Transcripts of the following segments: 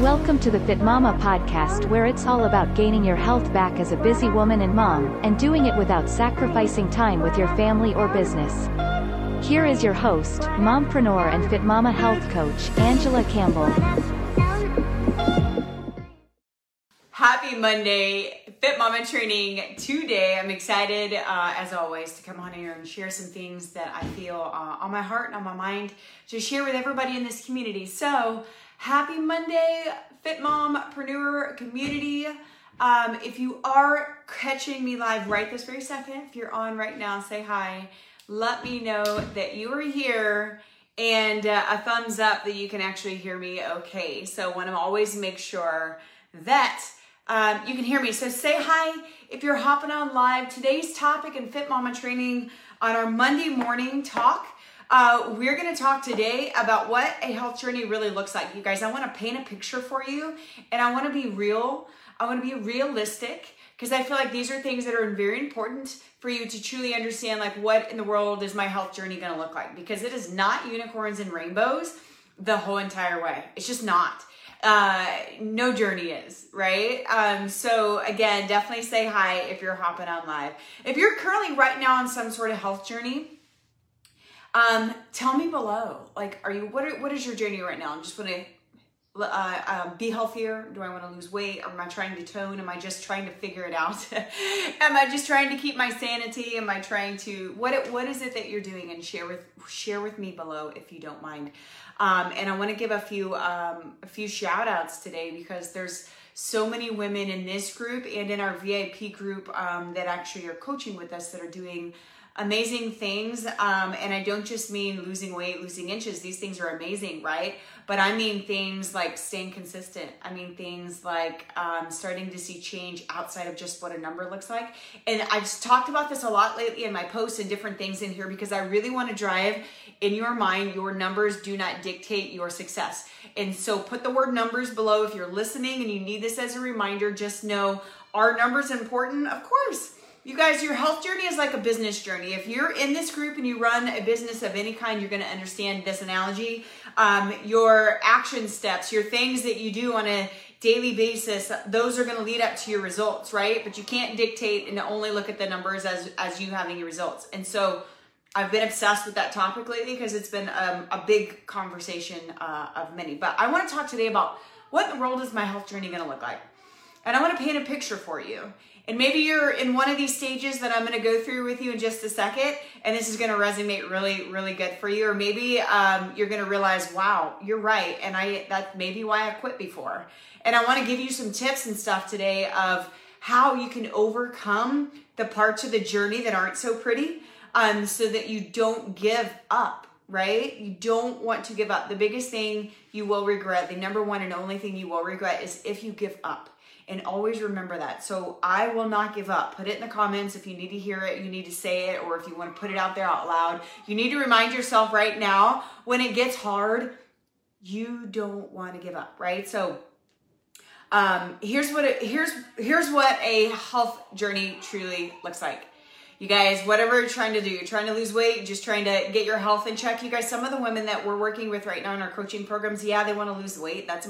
Welcome to the Fit Mama podcast, where it's all about gaining your health back as a busy woman and mom, and doing it without sacrificing time with your family or business. Here is your host, mompreneur and Fit Mama health coach, Angela Campbell. Happy Monday, Fit Mama training today. I'm excited, uh, as always, to come on here and share some things that I feel uh, on my heart and on my mind to share with everybody in this community. So, Happy Monday, Fit Mompreneur community. Um, if you are catching me live right this very second, if you're on right now, say hi. Let me know that you are here and uh, a thumbs up that you can actually hear me okay. So, want to always make sure that um, you can hear me. So, say hi if you're hopping on live. Today's topic in Fit Mama training on our Monday morning talk uh, we're going to talk today about what a health journey really looks like. You guys, I want to paint a picture for you and I want to be real. I want to be realistic because I feel like these are things that are very important for you to truly understand like what in the world is my health journey going to look like because it is not unicorns and rainbows the whole entire way. It's just not. Uh, no journey is, right? Um, so again, definitely say hi if you're hopping on live. If you're currently right now on some sort of health journey, um, tell me below. Like, are you what? Are, what is your journey right now? I'm just want to uh, uh, be healthier? Do I want to lose weight? Or am I trying to tone? Am I just trying to figure it out? am I just trying to keep my sanity? Am I trying to what? What is it that you're doing? And share with share with me below if you don't mind. Um, and I want to give a few um, a few shout outs today because there's so many women in this group and in our VIP group um, that actually are coaching with us that are doing amazing things. Um, and I don't just mean losing weight, losing inches. These things are amazing, right? But I mean things like staying consistent. I mean things like um, starting to see change outside of just what a number looks like. And I've talked about this a lot lately in my posts and different things in here because I really want to drive in your mind your numbers do not dictate your success. And so put the word numbers below if you're listening and you need this as a reminder. Just know are numbers important? Of course. You guys, your health journey is like a business journey. If you're in this group and you run a business of any kind, you're going to understand this analogy. Um, your action steps, your things that you do on a daily basis, those are going to lead up to your results, right? But you can't dictate and only look at the numbers as as you having your results. And so, I've been obsessed with that topic lately because it's been um, a big conversation uh, of many. But I want to talk today about what in the world is my health journey going to look like, and I want to paint a picture for you. And maybe you're in one of these stages that I'm going to go through with you in just a second, and this is going to resonate really, really good for you. Or maybe um, you're going to realize, wow, you're right, and I that's maybe why I quit before. And I want to give you some tips and stuff today of how you can overcome the parts of the journey that aren't so pretty, um, so that you don't give up. Right? You don't want to give up. The biggest thing you will regret, the number one and only thing you will regret, is if you give up and always remember that. So I will not give up. Put it in the comments if you need to hear it, you need to say it, or if you want to put it out there out loud. You need to remind yourself right now when it gets hard, you don't want to give up, right? So um, here's what it, here's here's what a health journey truly looks like. You guys, whatever you're trying to do, you're trying to lose weight, just trying to get your health in check. You guys, some of the women that we're working with right now in our coaching programs, yeah, they want to lose weight. That's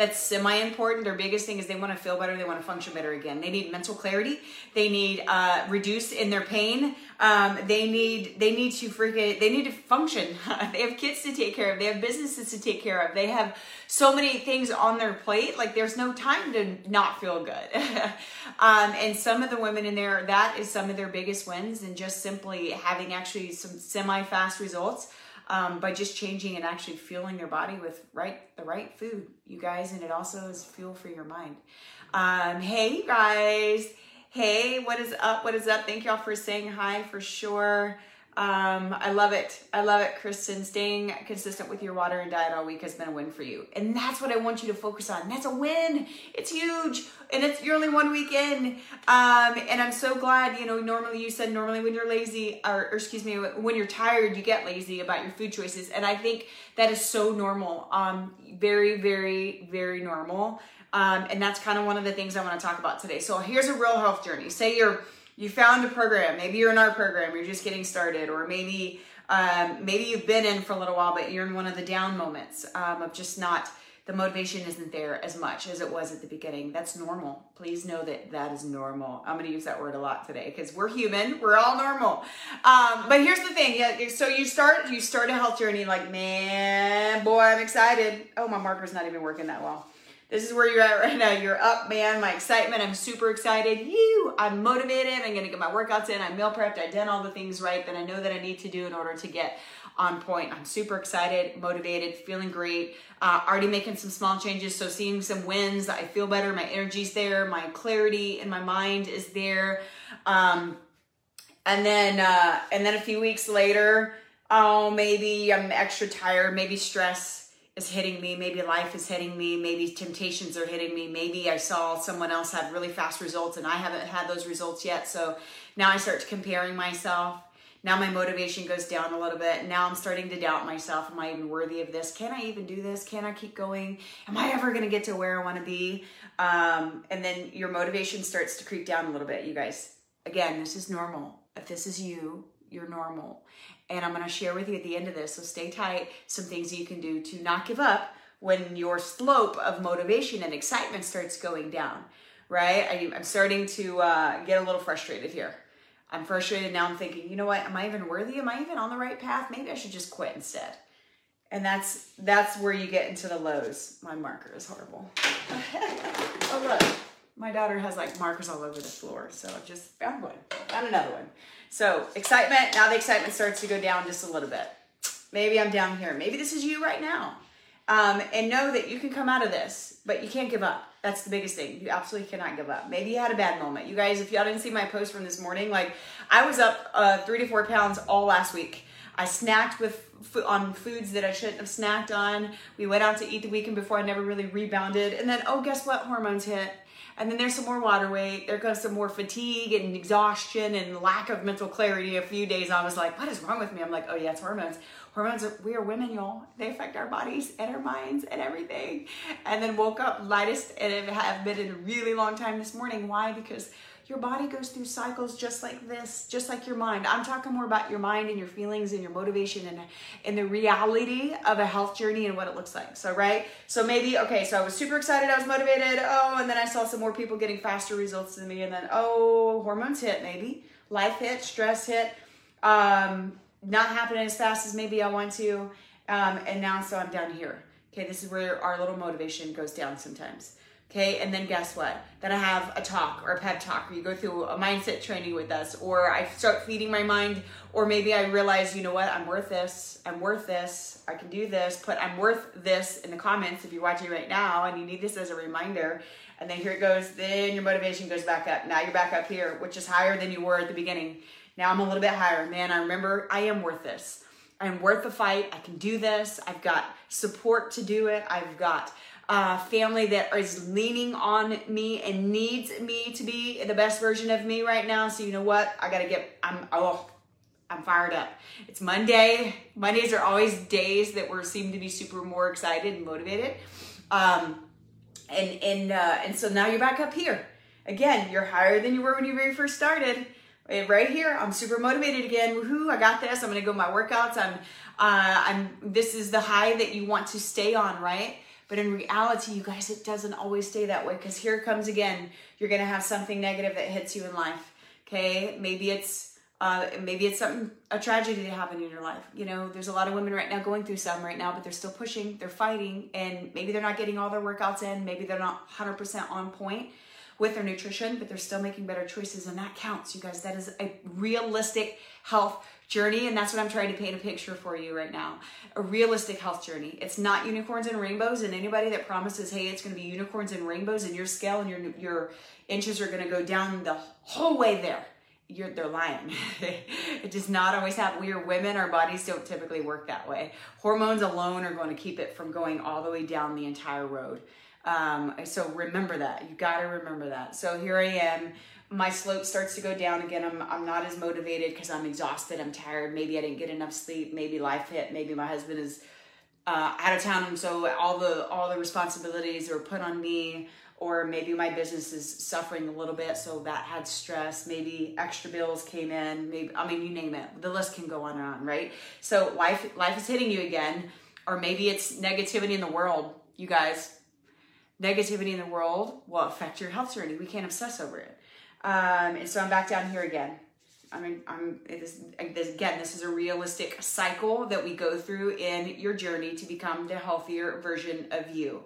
that's semi important. Their biggest thing is they want to feel better, they want to function better again. They need mental clarity. They need uh, reduced in their pain. Um, they need they need to freaking they need to function. they have kids to take care of. They have businesses to take care of. They have so many things on their plate. Like there's no time to not feel good. um, and some of the women in there, that is some of their biggest wins, and just simply having actually some semi fast results um, by just changing and actually fueling your body with right the right food, you guys, and it also is fuel for your mind. Um, hey guys, hey, what is up? What is up? Thank y'all for saying hi for sure. Um, I love it. I love it, Kristen. Staying consistent with your water and diet all week has been a win for you. And that's what I want you to focus on. That's a win. It's huge. And it's you're only one week in. Um, and I'm so glad, you know, normally you said normally when you're lazy, or, or, excuse me, when you're tired, you get lazy about your food choices. And I think that is so normal. Um, very, very, very normal. Um, and that's kind of one of the things I want to talk about today. So here's a real health journey. Say you're you found a program. Maybe you're in our program. You're just getting started, or maybe um, maybe you've been in for a little while, but you're in one of the down moments um, of just not the motivation isn't there as much as it was at the beginning. That's normal. Please know that that is normal. I'm going to use that word a lot today because we're human. We're all normal. Um, but here's the thing. Yeah. So you start, you start a health journey like, man, boy, I'm excited. Oh, my marker's not even working that well. This is where you're at right now. You're up, man. My excitement. I'm super excited. You. I'm motivated. I'm going to get my workouts in. I'm meal prepped. I've done all the things right that I know that I need to do in order to get on point. I'm super excited, motivated, feeling great. Uh, already making some small changes. So seeing some wins. I feel better. My energy's there. My clarity in my mind is there. Um, and then, uh, and then a few weeks later, oh, maybe I'm extra tired. Maybe stress is hitting me, maybe life is hitting me, maybe temptations are hitting me, maybe I saw someone else have really fast results and I haven't had those results yet. So now I start comparing myself. Now my motivation goes down a little bit. Now I'm starting to doubt myself. Am I even worthy of this? Can I even do this? Can I keep going? Am I ever going to get to where I want to be? Um, and then your motivation starts to creep down a little bit, you guys. Again, this is normal. If this is you, you're normal. And I'm going to share with you at the end of this, so stay tight, some things you can do to not give up when your slope of motivation and excitement starts going down, right? I, am starting to uh, get a little frustrated here. I'm frustrated now. I'm thinking, you know what? Am I even worthy? Am I even on the right path? Maybe I should just quit instead. And that's that's where you get into the lows. My marker is horrible. oh look, my daughter has like markers all over the floor, so I just found one. Found another one. So excitement, now the excitement starts to go down just a little bit. Maybe I'm down here. Maybe this is you right now. Um, and know that you can come out of this, but you can't give up. That's the biggest thing. You absolutely cannot give up. Maybe you had a bad moment. You guys, if y'all didn't see my post from this morning, like I was up uh, three to four pounds all last week. I snacked with on foods that I shouldn't have snacked on. We went out to eat the weekend before I never really rebounded. And then, oh, guess what? Hormones hit. And then there's some more water weight. There goes some more fatigue and exhaustion and lack of mental clarity. A few days I was like, what is wrong with me? I'm like, oh yeah, it's hormones. Hormones, are, we are women, y'all. They affect our bodies and our minds and everything. And then woke up lightest and have been in a really long time this morning. Why? Because your body goes through cycles just like this, just like your mind. I'm talking more about your mind and your feelings and your motivation and, and the reality of a health journey and what it looks like. So, right? So, maybe, okay, so I was super excited, I was motivated. Oh, and then I saw some more people getting faster results than me. And then, oh, hormones hit, maybe. Life hit, stress hit. Um, not happening as fast as maybe I want to. Um, and now, so I'm down here. Okay, this is where our little motivation goes down sometimes. Okay, and then guess what? Then I have a talk or a pep talk, or you go through a mindset training with us, or I start feeding my mind, or maybe I realize, you know what, I'm worth this, I'm worth this, I can do this, put I'm worth this in the comments if you're watching right now and you need this as a reminder. And then here it goes, then your motivation goes back up. Now you're back up here, which is higher than you were at the beginning. Now I'm a little bit higher. Man, I remember I am worth this. I'm worth the fight. I can do this. I've got support to do it. I've got uh, family that is leaning on me and needs me to be the best version of me right now. So you know what? I gotta get. I'm oh, I'm fired up. It's Monday. Mondays are always days that we seem to be super more excited and motivated. Um, and and uh, and so now you're back up here. Again, you're higher than you were when you very first started. Right here, I'm super motivated again. Woohoo! I got this. I'm gonna go my workouts. I'm, uh, I'm. This is the high that you want to stay on, right? But in reality, you guys, it doesn't always stay that way because here comes again, you're going to have something negative that hits you in life. Okay. Maybe it's, uh, maybe it's something, a tragedy that happened in your life. You know, there's a lot of women right now going through some right now, but they're still pushing, they're fighting, and maybe they're not getting all their workouts in. Maybe they're not 100% on point with their nutrition, but they're still making better choices, and that counts, you guys. That is a realistic health journey, and that's what I'm trying to paint a picture for you right now. A realistic health journey. It's not unicorns and rainbows, and anybody that promises, hey, it's going to be unicorns and rainbows, and your scale and your your inches are going to go down the whole way there. You're, they're lying. it does not always happen. We are women. Our bodies don't typically work that way. Hormones alone are going to keep it from going all the way down the entire road. Um, so remember that. You got to remember that. So here I am my slope starts to go down again. I'm, I'm not as motivated because I'm exhausted. I'm tired. Maybe I didn't get enough sleep. Maybe life hit. Maybe my husband is uh, out of town, and so all the all the responsibilities are put on me. Or maybe my business is suffering a little bit, so that had stress. Maybe extra bills came in. Maybe I mean, you name it. The list can go on and on, right? So life life is hitting you again, or maybe it's negativity in the world you guys, negativity in the world will affect your health journey. We can't obsess over it. Um, and so I'm back down here again. I mean, I'm this, again. This is a realistic cycle that we go through in your journey to become the healthier version of you.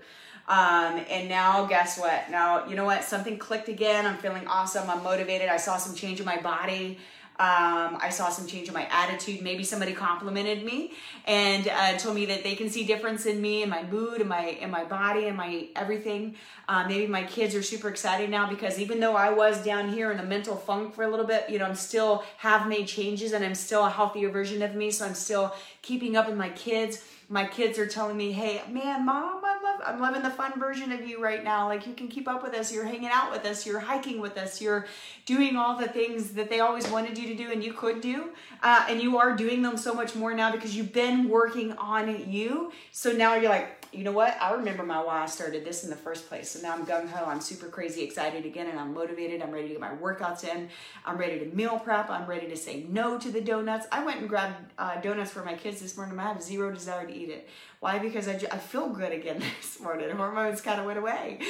Um, and now, guess what? Now, you know what? Something clicked again. I'm feeling awesome. I'm motivated. I saw some change in my body. Um, I saw some change in my attitude. Maybe somebody complimented me and uh, told me that they can see difference in me and my mood and my and my body and my everything. Uh, maybe my kids are super excited now because even though I was down here in a mental funk for a little bit, you know, I'm still have made changes and I'm still a healthier version of me. So I'm still keeping up with my kids. My kids are telling me, "Hey, man, mom, love, I'm loving the fun version of you right now. Like you can keep up with us. You're hanging out with us. You're hiking with us. You're doing all the things that they always wanted you to do and you could do. Uh, and you are doing them so much more now because you've been working on you. So now you're like, you know what? I remember my why I started this in the first place. So now I'm gung ho. I'm super crazy excited again, and I'm motivated. I'm ready to get my workouts in. I'm ready to meal prep. I'm ready to say no to the donuts. I went and grabbed uh, donuts for my kids this morning. I have zero desire to eat it. Why? Because I, I feel good again this morning. Hormones kind of went away.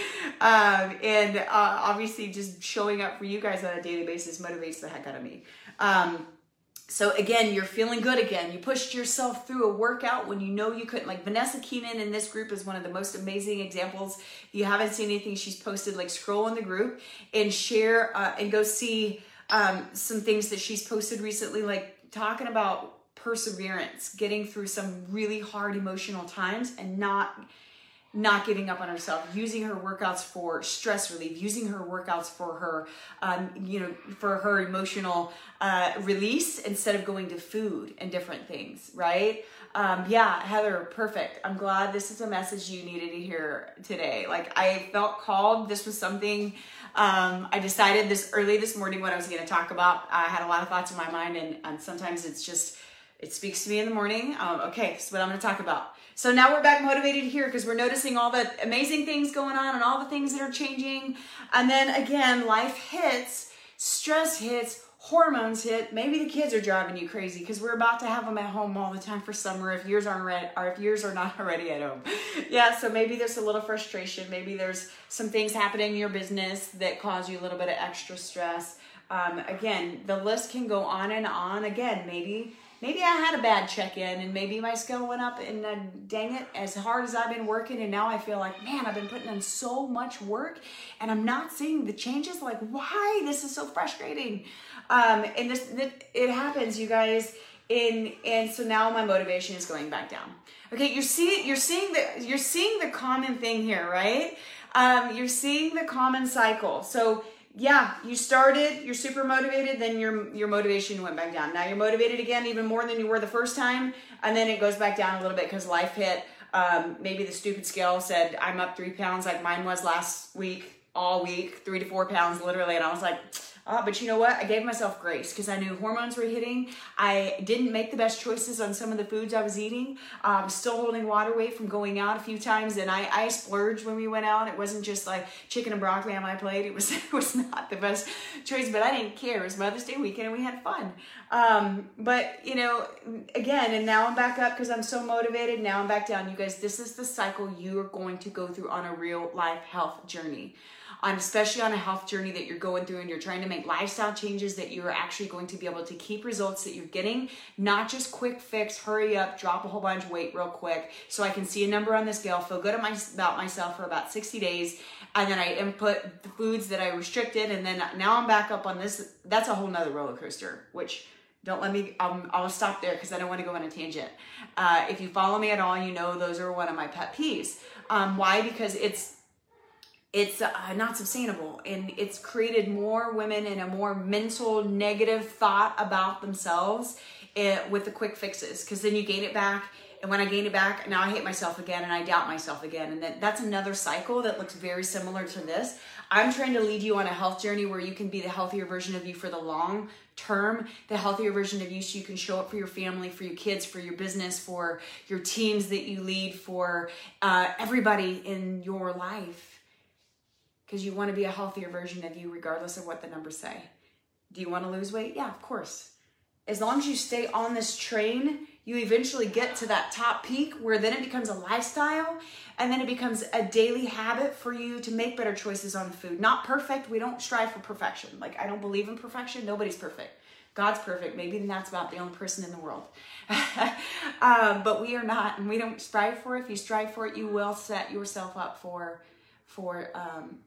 Um, and uh, obviously, just showing up for you guys on a daily basis motivates the heck out of me. Um, so again, you're feeling good again. You pushed yourself through a workout when you know you couldn't. Like Vanessa Keenan in this group is one of the most amazing examples. If you haven't seen anything she's posted, like scroll in the group and share uh, and go see um, some things that she's posted recently, like talking about perseverance, getting through some really hard emotional times and not not giving up on herself, using her workouts for stress relief, using her workouts for her, um, you know, for her emotional uh, release instead of going to food and different things, right? Um, yeah, Heather, perfect. I'm glad this is a message you needed to hear today. Like, I felt called. This was something um, I decided this early this morning what I was going to talk about. I had a lot of thoughts in my mind, and, and sometimes it's just, it speaks to me in the morning. Um, okay, so what I'm going to talk about. So now we're back motivated here because we're noticing all the amazing things going on and all the things that are changing. And then again, life hits, stress hits, hormones hit. Maybe the kids are driving you crazy because we're about to have them at home all the time for summer if yours aren't ready, or if yours are not already at home. yeah, so maybe there's a little frustration. Maybe there's some things happening in your business that cause you a little bit of extra stress. Um, again, the list can go on and on. Again, maybe maybe I had a bad check in and maybe my scale went up and uh, dang it, as hard as I've been working and now I feel like, man, I've been putting in so much work and I'm not seeing the changes. Like, why? This is so frustrating. Um, and this, it happens, you guys. In, and so now my motivation is going back down. Okay, you're seeing you're seeing the you're seeing the common thing here, right? Um, you're seeing the common cycle. So yeah, you started, you're super motivated, then your your motivation went back down. Now you're motivated again, even more than you were the first time, and then it goes back down a little bit because life hit. Um, maybe the stupid scale said I'm up three pounds, like mine was last week, all week, three to four pounds, literally, and I was like uh, but you know what? I gave myself grace because I knew hormones were hitting. I didn't make the best choices on some of the foods I was eating. I was still holding water weight from going out a few times, and I, I splurged when we went out. It wasn't just like chicken and broccoli on my plate. It was it was not the best choice, but I didn't care. It was Mother's Day weekend, and we had fun. Um, but you know, again, and now I'm back up because I'm so motivated. Now I'm back down. You guys, this is the cycle you are going to go through on a real life health journey on especially on a health journey that you're going through and you're trying to make lifestyle changes that you're actually going to be able to keep results that you're getting, not just quick fix, hurry up, drop a whole bunch weight real quick so I can see a number on the scale, feel good my, about myself for about 60 days, and then I input the foods that I restricted, and then now I'm back up on this. That's a whole nother roller coaster, which don't let me um, i'll stop there because i don't want to go on a tangent. Uh, if you follow me at all you know those are one of my pet peeves. Um, why? Because it's it's uh, not sustainable. And it's created more women in a more mental negative thought about themselves uh, with the quick fixes. Because then you gain it back and when i gain it back now i hate myself again and i doubt myself again. And then that's another cycle that looks very similar to this. I'm trying to lead you on a health journey where you can be the healthier version of you for the long term the healthier version of you so you can show up for your family for your kids for your business for your teams that you lead for uh, everybody in your life because you want to be a healthier version of you regardless of what the numbers say. Do you want to lose weight? Yeah, of course. As long as you stay on this train, you eventually get to that top peak where then it becomes a lifestyle and then it becomes a daily habit for you to make better choices on food. Not perfect. We don't strive for perfection. Like I don't believe in perfection. Nobody's perfect. God's perfect. Maybe that's about the only person in the world. um, but we are not, and we don't strive for it. If you strive for it, you will set yourself up for, for, um,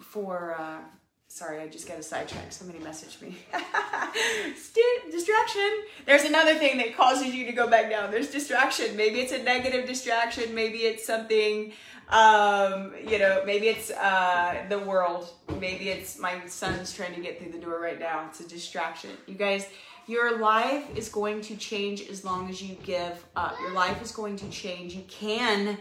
for. Uh, sorry, I just got a sidetrack. Somebody messaged me. distraction. There's another thing that causes you to go back down. There's distraction. Maybe it's a negative distraction. Maybe it's something um, you know, maybe it's uh, the world. Maybe it's my son's trying to get through the door right now. It's a distraction. You guys, your life is going to change as long as you give up. Your life is going to change. You can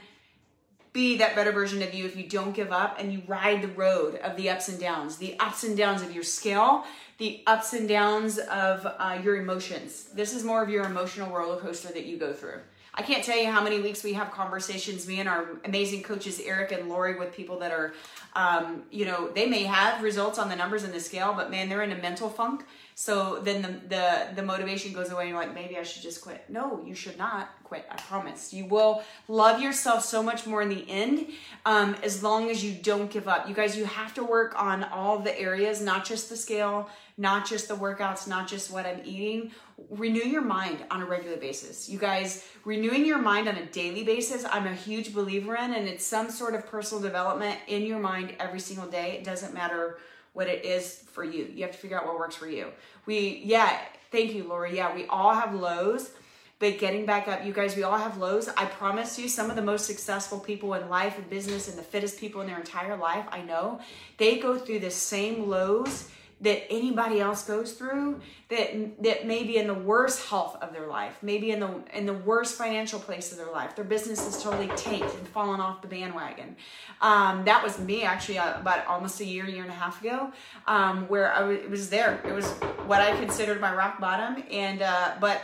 be that better version of you if you don't give up and you ride the road of the ups and downs, the ups and downs of your scale, the ups and downs of uh, your emotions. This is more of your emotional roller coaster that you go through. I can't tell you how many weeks we have conversations, me and our amazing coaches, Eric and Lori, with people that are, um, you know, they may have results on the numbers and the scale, but man, they're in a mental funk. So then the, the, the motivation goes away and you're like, maybe I should just quit. No, you should not quit. I promise. You will love yourself so much more in the end um, as long as you don't give up. You guys, you have to work on all the areas, not just the scale, not just the workouts, not just what I'm eating renew your mind on a regular basis. You guys, renewing your mind on a daily basis, I'm a huge believer in, and it's some sort of personal development in your mind every single day. It doesn't matter what it is for you. You have to figure out what works for you. We, yeah, thank you, Lori. Yeah, we all have lows, but getting back up, you guys, we all have lows. I promise you, some of the most successful people in life and business and the fittest people in their entire life, I know, they go through the same lows that anybody else goes through that that maybe in the worst health of their life maybe in the in the worst financial place of their life. Their business is totally tanked and fallen off the bandwagon. Um, that was me actually uh, about almost a year year and a half ago um, where I w- it was there. It was what i considered my rock bottom. And uh, but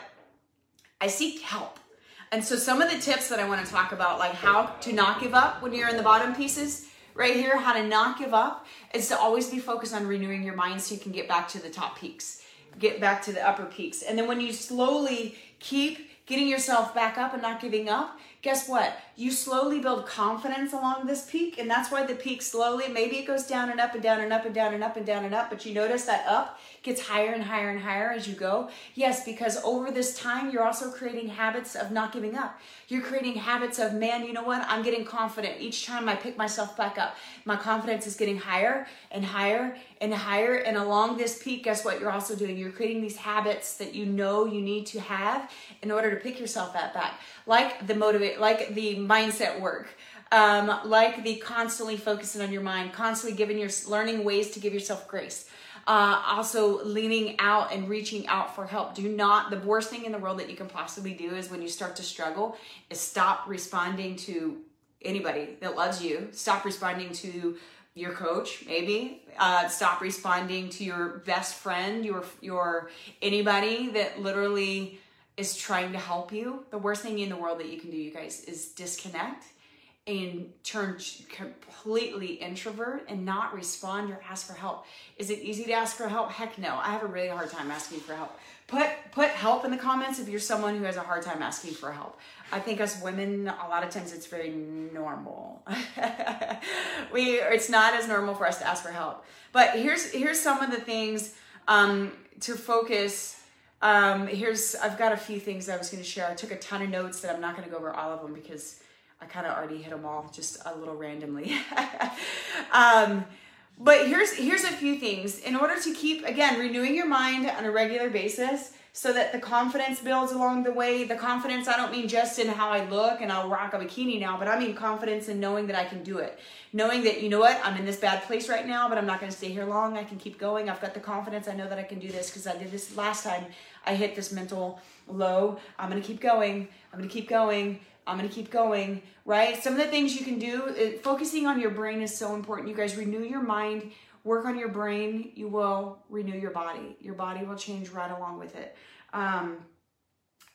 i seek help. And so some of the tips that i want to talk about like how to not give up when you're in the bottom pieces right here, how to not give up, is to always be focused on renewing your mind so you can get back to the top peaks, get back to the upper peaks. And then when you slowly keep getting yourself back up and not giving up, guess what? You slowly build confidence along this peak, and that's why the peak slowly, maybe it goes down and up and down and up and down and up and down and up, but you notice that up gets higher and higher and higher as you go. Yes, because over this time, you're also creating habits of not giving up. You're creating habits of, man, you know what? I'm getting confident. Each time I pick myself back up, my confidence is getting higher and higher and higher. And along this peak, guess what? You're also doing? You're creating these habits that you know you need to have in order to pick yourself up back. Like the motivate, like the mindset work. Um, like the constantly focusing on your mind, constantly giving your learning ways to give yourself grace. Uh, also leaning out and reaching out for help. Do not, the worst thing in the world that you can possibly do is when you start to struggle, is stop responding to anybody that loves you. Stop responding to your coach, maybe. Uh, stop responding to your best friend, your your anybody that literally is trying to help you. The worst thing in the world that you can do, you guys, is disconnect and turn completely introvert and not respond or ask for help. Is it easy to ask for help? Heck no. I have a really hard time asking for help. Put put help in the comments if you're someone who has a hard time asking for help. I think us women a lot of times it's very normal. we it's not as normal for us to ask for help. But here's here's some of the things um, to focus um, here's I've got a few things I was going to share. I took a ton of notes that I'm not going to go over all of them because I kind of already hit them all just a little randomly. um, but here's here's a few things in order to keep again renewing your mind on a regular basis so that the confidence builds along the way. The confidence I don't mean just in how I look and I'll rock a bikini now, but I mean confidence in knowing that I can do it. Knowing that you know what, I'm in this bad place right now, but I'm not going to stay here long. I can keep going. I've got the confidence. I know that I can do this because I did this last time I hit this mental low. I'm going to keep going. I'm going to keep going. I'm to keep going, right? Some of the things you can do, it, focusing on your brain is so important. You guys renew your mind, work on your brain, you will renew your body. Your body will change right along with it. Um,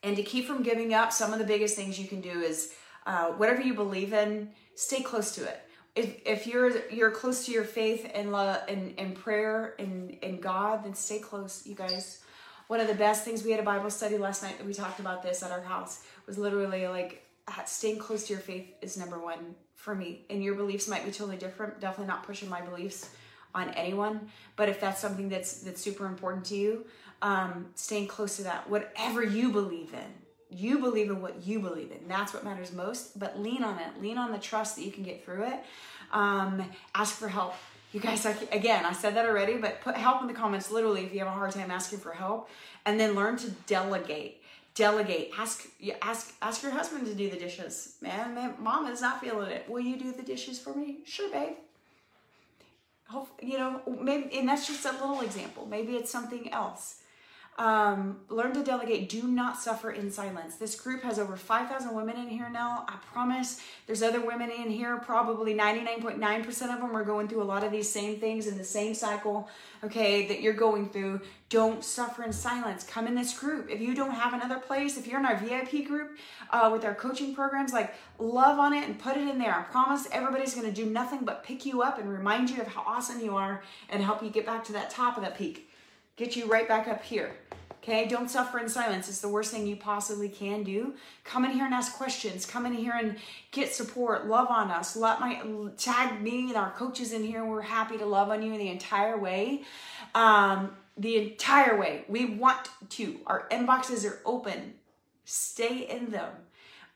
and to keep from giving up, some of the biggest things you can do is uh, whatever you believe in, stay close to it. If, if you're you're close to your faith and love and, and prayer and, and God, then stay close, you guys. One of the best things we had a Bible study last night that we talked about this at our house was literally like staying close to your faith is number one for me. And your beliefs might be totally different. Definitely not pushing my beliefs on anyone. But if that's something that's that's super important to you, um, staying close to that, whatever you believe in, you believe in what you believe in. That's what matters most. But lean on it. Lean on the trust that you can get through it. Um, ask for help. You guys, again, I said that already, but put help in the comments literally if you have a hard time asking for help. And then learn to delegate delegate. Ask ask ask your husband to do the dishes. Man, man mom is not feeling it. Will you do the dishes for me? Sure babe. Hope, you know maybe and that's just a little example. Maybe it's something else um, learn to delegate. Do not suffer in silence. This group has over 5,000 women in here now. I promise there's other women in here. Probably 99.9% of them are going through a lot of these same things in the same cycle, okay, that you're going through. Don't suffer in silence. Come in this group. If you don't have another place, if you're in our VIP group uh, with our coaching programs, like love on it and put it in there. I promise everybody's going to do nothing but pick you up and remind you of how awesome you are and help you get back to that top of that peak get you right back up here. Okay, don't suffer in silence. It's the worst thing you possibly can do. Come in here and ask questions. Come in here and get support. Love on us. Let my tag me and our coaches in here. We're happy to love on you the entire way. Um, the entire way. We want to. Our inboxes are open. Stay in them.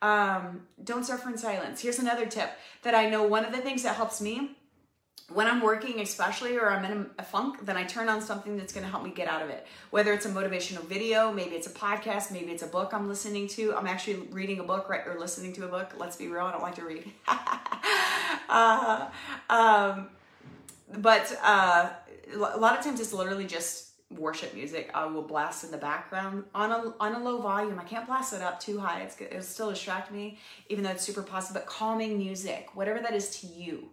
Um, don't suffer in silence. Here's another tip that I know. One of the things that helps me when I'm working, especially, or I'm in a, funk, then I turn on something that's going to help me get out of it. Whether it's a motivational video, maybe it's a podcast, maybe it's a book I'm listening to. I'm actually reading a book, right, or listening to a book. Let's be real, I don't like to read. uh, um, but uh, a lot of times it's literally just worship music. I will blast in the background on a on a low volume. I can't blast it up too high. It's it'll still distract me, even though it's super positive. But calming music, whatever that is to you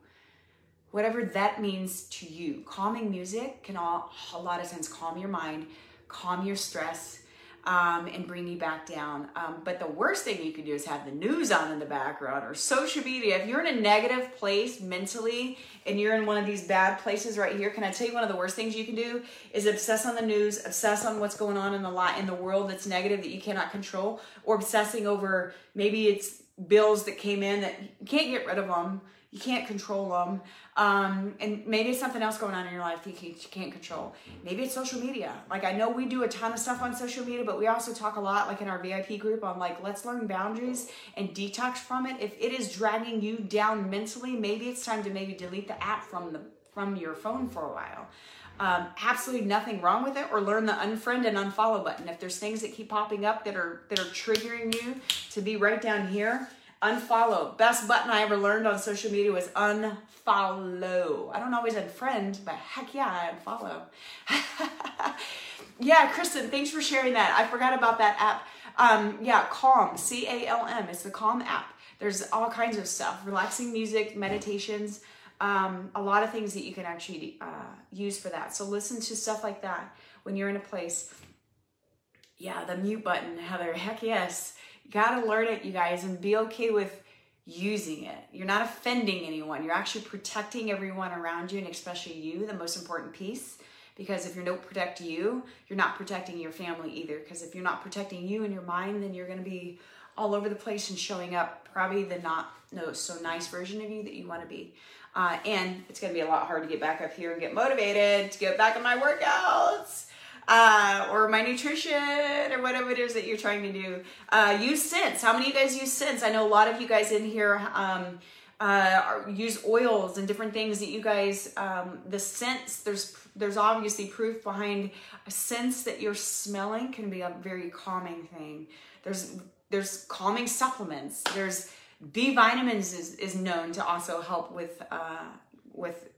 whatever that means to you. Calming music can all, a lot of times calm your mind, calm your stress, um, and bring you back down. Um, but the worst thing you could do is have the news on in the background or social media. If you're in a negative place mentally and you're in one of these bad places right here, can I tell you one of the worst things you can do is obsess on the news, obsess on what's going on in the lot in the world that's negative that you cannot control, or obsessing over maybe it's bills that came in that you can't get rid of them you can't control them. Um, and maybe it's something else going on in your life that you can't control. Maybe it's social media. Like I know we do a ton of stuff on social media, but we also talk a lot, like in our VIP group, on like let's learn boundaries and detox from it. If it is dragging you down mentally, maybe it's time to maybe delete the app from the from your phone for a while. Um, absolutely nothing wrong with it or learn the unfriend and unfollow button if there's things that keep popping up that are that are triggering you to be right down here Unfollow. Best button I ever learned on social media was unfollow. I don't always unfriend, but heck yeah, I unfollow. yeah, Kristen, thanks for sharing that. I forgot about that app. Um, yeah, Calm, C A L M. It's the Calm app. There's all kinds of stuff relaxing music, meditations, um, a lot of things that you can actually uh, use for that. So listen to stuff like that when you're in a place. Yeah, the mute button, Heather. Heck yes. You got to learn it, you guys, and be okay with using it. You're not offending anyone. You're actually protecting everyone around you and especially you, the most important piece. Because if you don't protect you, you're not protecting your family either. Because if you're not protecting you and your mind, then you're to be all over the place and showing up probably the not no so nice version of you that you want to be. Uh, and it's going to be a lot hard to get back up here and get motivated to get back on my workouts uh, or my nutrition or whatever it is that you're trying to do. Uh, use scents. How many of you guys use scents? I know a lot of you guys in here um, uh, use oils and different things that you guys, um, the scents, there's there's obviously proof behind scents that you're smelling can be a very calming thing. There's there's calming supplements. There's B vitamins is, is known to also help with uh, with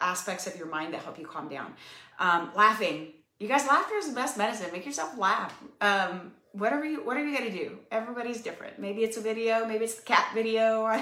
aspects of your mind that help you calm down. Um, laughing, you guys, laughter is the best medicine. Make yourself laugh. Um, whatever you whatever you got to do. Everybody's different. Maybe it's a video. Maybe it's the cat video.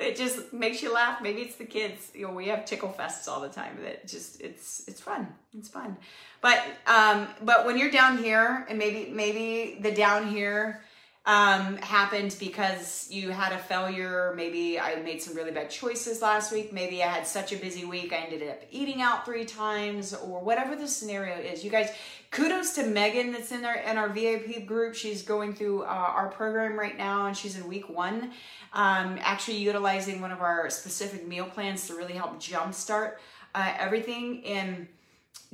it just makes you laugh. Maybe it's the kids. You know, we have tickle fests all the time. That just it's it's fun. It's fun. But um, but when you're down here, and maybe maybe the down here um, happened because you had a failure. Maybe I made some really bad choices last week. Maybe I had such a busy week, I ended up eating out three times, or whatever the scenario is. You guys, kudos to Megan that's in our in our VIP group. She's going through uh, our program right now, and she's in week one. Um, actually, utilizing one of our specific meal plans to really help jumpstart uh, everything. And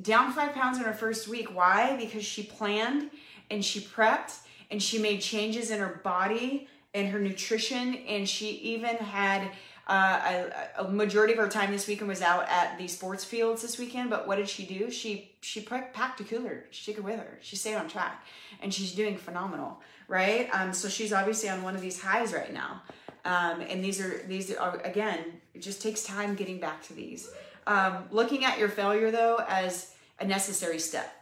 down five pounds in her first week. Why? Because she planned and she prepped and she made changes in her body and her nutrition and she even had uh, a, a, majority of her time this weekend was out at the sports fields this weekend but what did she do? She she packed a cooler. She took it with her. She stayed on track and she's doing phenomenal right? Um, so she's obviously on one of these highs right now. Um, and these are these are again it just takes time getting back to these. Um, looking at your failure though as a necessary step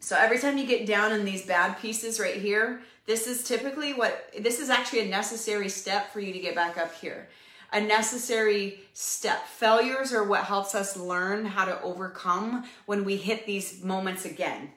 so every time you get down in these bad pieces right here, this is typically what, this is actually a necessary step for you to get back up here. A necessary step. Failures are what helps us learn how to overcome when we hit these moments again.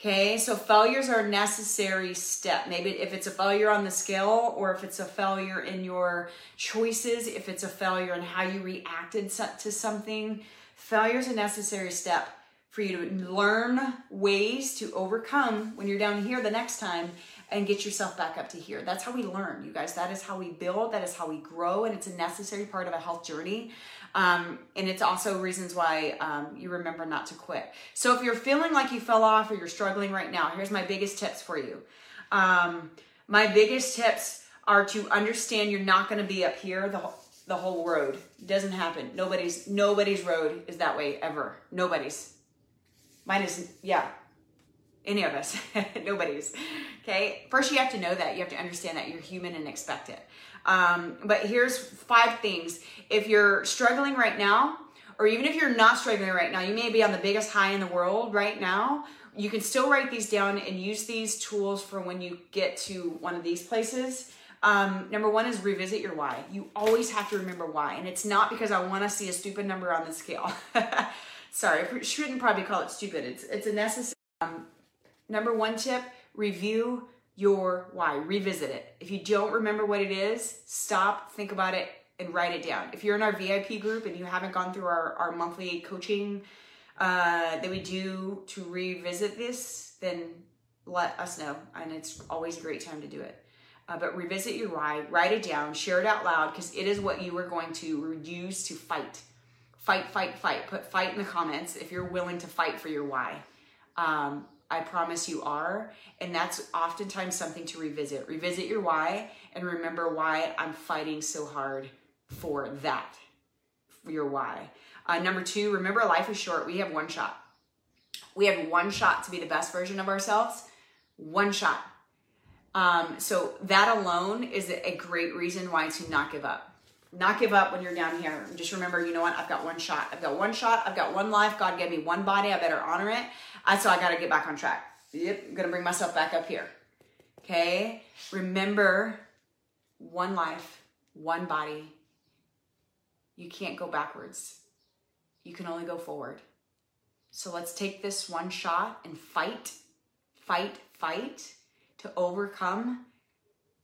Okay, so failures are a necessary step. Maybe if it's a failure on the scale, or if it's a failure in your choices, if it's a failure in how you reacted to something, failure is a necessary step for you to learn ways to overcome when you're down here the next time and get yourself back up to here. That's how we learn, you guys. That is how we build, that is how we grow, and it's a necessary part of a health journey. Um, and it's also reasons why um, you remember not to quit. So if you're feeling like you fell off or you're struggling right now, here's my biggest tips for you. Um, my biggest tips are to understand you're not going to be up here the whole, the whole road. It doesn't happen. Nobody's nobody's road is that way ever. Nobody's. Mine is, yeah, any of us, nobody's. Okay, first you have to know that. You have to understand that you're human and expect it. Um, but here's five things. If you're struggling right now, or even if you're not struggling right now, you may be on the biggest high in the world right now. You can still write these down and use these tools for when you get to one of these places. Um, number one is revisit your why. You always have to remember why. And it's not because I want to see a stupid number on the scale. sorry, I shouldn't probably call it stupid. It's it's a necessary. Um, number one tip: review your why. Revisit it. If you don't remember what it is, stop, think about it, and write it down. If you're in our VIP group and you haven't gone through our our monthly coaching uh, that we do to revisit this, then let us know, and it's always a great time to do it. Uh, but revisit your why, write it down, share it out loud because it is what you are going to use to fight fight, fight, fight. Put fight in the comments if you're willing to fight for your why. Um, I promise you are. And that's oftentimes something to revisit. Revisit your why and remember why I'm fighting so hard for that, for your why. Uh, number two, remember life is short. We have one shot. We have one shot to be the best version of ourselves. One shot. Um, so that alone is a great reason why to not give up not give up when you're down here. Just remember, you know what? I've got one shot. I've got one shot. I've got one life. God gave me one body. I better honor it. I, so I got to get back on track. Yep, I'm going to bring myself back up here. Okay? Remember, one life, one body. You can't go backwards. You can only go forward. So let's take this one shot and fight, fight, fight to overcome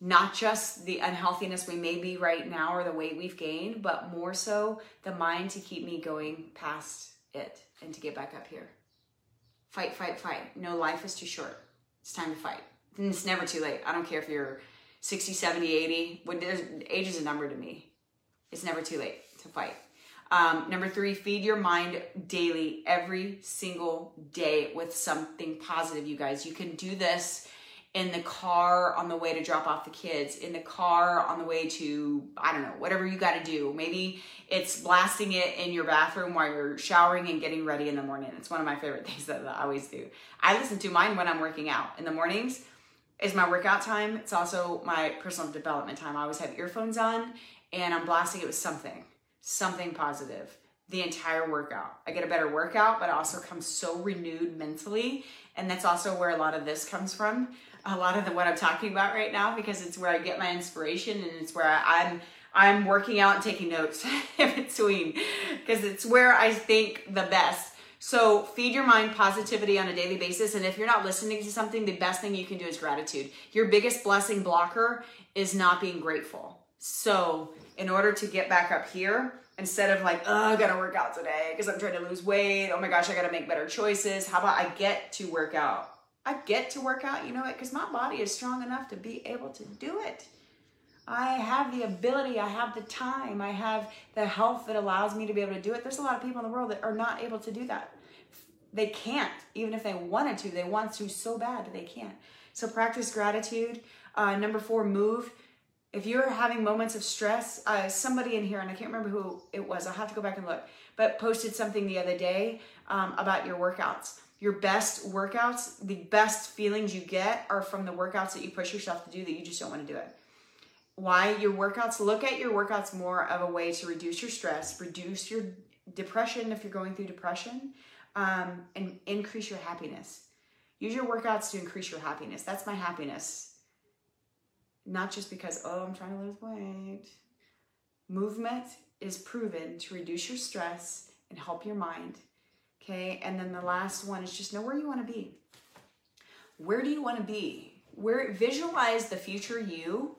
not just the unhealthiness we may be right now or the weight we've gained, but more so the mind to keep me going past it and to get back up here. Fight, fight, fight. No, life is too short. It's time to fight. And it's never too late. I don't care if you're 60, 70, 80. When age is a number to me. It's never too late to fight. Um, number three, feed your mind daily, every single day with something positive, you guys. You can do this in the car on the way to drop off the kids, in the car on the way to, I don't know, whatever you got to do. Maybe it's blasting it in your bathroom while you're showering and getting ready in the morning. It's one of my favorite things that I always do. I listen to mine when I'm working out. In the mornings is my workout time. It's also my personal development time. I always have earphones on and I'm blasting it with something, something positive the entire workout. I get a better workout, but I also come so renewed mentally. And that's also where a lot of this comes from a lot of the, what I'm talking about right now because it's where I get my inspiration and it's where I, I'm I'm working out and taking notes in between because it's where I think the best So feed your mind positivity on a daily basis. And if you're not listening to something, the best thing you can do is gratitude. Your biggest blessing blocker is not being grateful. So in order to get back up here, instead of like, oh, I gotta work out today because I'm trying to lose weight. Oh my gosh, I gotta make better choices. How about I get to work out? I get to work out, you know what? Because my body is strong enough to be able to do it. I have the ability, I have the time, I have the health that allows me to be able to do it. There's a lot of people in the world that are not able to do that. They can't, even if they wanted to. They want to so bad, they can't. So practice gratitude. Uh, number four, move. If you're having moments of stress, uh, somebody in here, and I can't remember who it was, I'll have to go back and look, but posted something the other day um, about your workouts. Your best workouts, the best feelings you get are from the workouts that you push yourself to do that you just don't want to do it. Why your workouts look at your workouts more of a way to reduce your stress reduce your depression if you're going through depression um, and increase your happiness. Use your workouts to increase your happiness. That's my happiness not just because oh i'm trying to lose weight movement is proven to reduce your stress and help your mind okay and then the last one is just know where you want to be where do you want to be where visualize the future you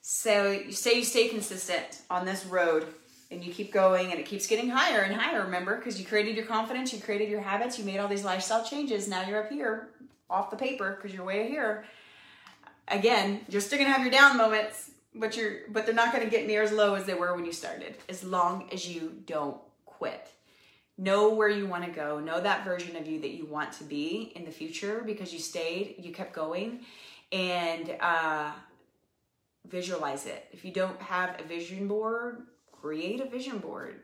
so you say you stay consistent on this road and you keep going and it keeps getting higher and higher, remember? Because you created your confidence, you created your habits, you made all these lifestyle changes. Now you're up here off the paper because you're way here. Again, you're still gonna have your down moments, but you're but they're not gonna get near as low as they were when you started, as long as you don't quit. Know where you want to go. Know that version of you that you want to be in the future because you stayed, you kept going, and uh, visualize it. If you don't have a vision board, create a vision board.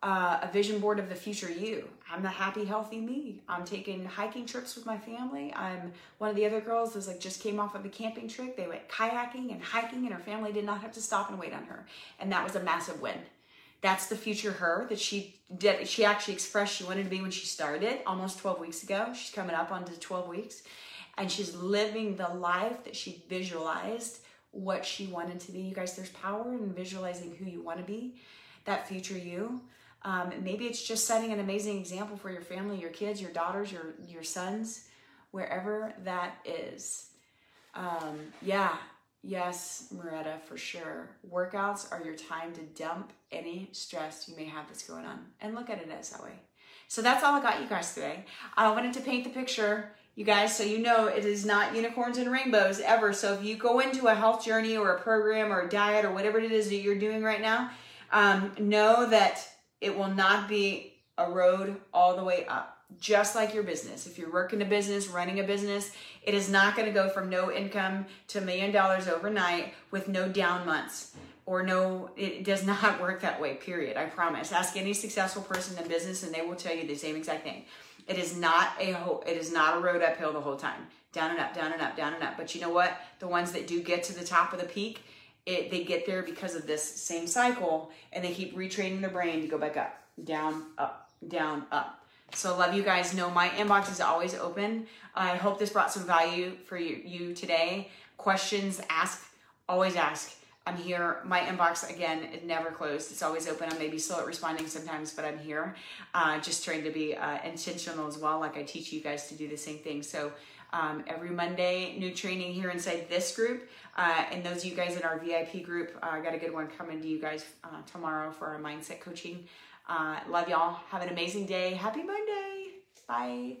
Uh, a vision board of the future you. I'm the happy, healthy me. I'm taking hiking trips with my family. I'm one of the other girls that's like just came off of a camping trip. They went kayaking and hiking, and her family did not have to stop and wait on her, and that was a massive win. That's the future her that she did. She actually expressed she wanted to be when she started almost 12 weeks ago. She's coming up onto 12 weeks, and she's living the life that she visualized what she wanted to be. You guys, there's power in visualizing who you want to be, that future you. Um, maybe it's just setting an amazing example for your family, your kids, your daughters, your your sons, wherever that is. Um, yeah, yes, Moretta, for sure. Workouts are your time to dump any stress you may have that's going on, and look at it as that way. So that's all I got you guys today. I wanted to paint the picture you guys, so you know it is not unicorns and rainbows ever. So if you go into a health journey or a program or a diet or whatever it is that you're doing right now, um, know that it will not be a road all the way up. Just like your business. If you're working a business, running a business, it is not going to go from no income to a million dollars overnight with no down months or no, it does not work that way, period. I promise. Ask any successful person in business and they will tell you the same exact thing. It is not a whole, it is not a road uphill the whole time. Down and up, down and up, down and up. But you know what? The ones that do get to the top of the peak, it, they get there because of this same cycle and they keep retraining their brain to go back up, down, up, down, up. So love you guys. Know my inbox is always open. I hope this brought some value for you, you today. Questions, ask, always ask. I'm here. My inbox, again, is never closed. It's always open. I may be slow at responding sometimes, but I'm here. Uh, just trying to be uh, intentional as well, like I teach you guys to do the same thing. So um, every Monday, new training here inside this group. Uh, and those of you guys in our VIP group, uh, I got a good one coming to you guys uh, tomorrow for our mindset coaching. Uh, love y'all. Have an amazing day. Happy Monday. Bye.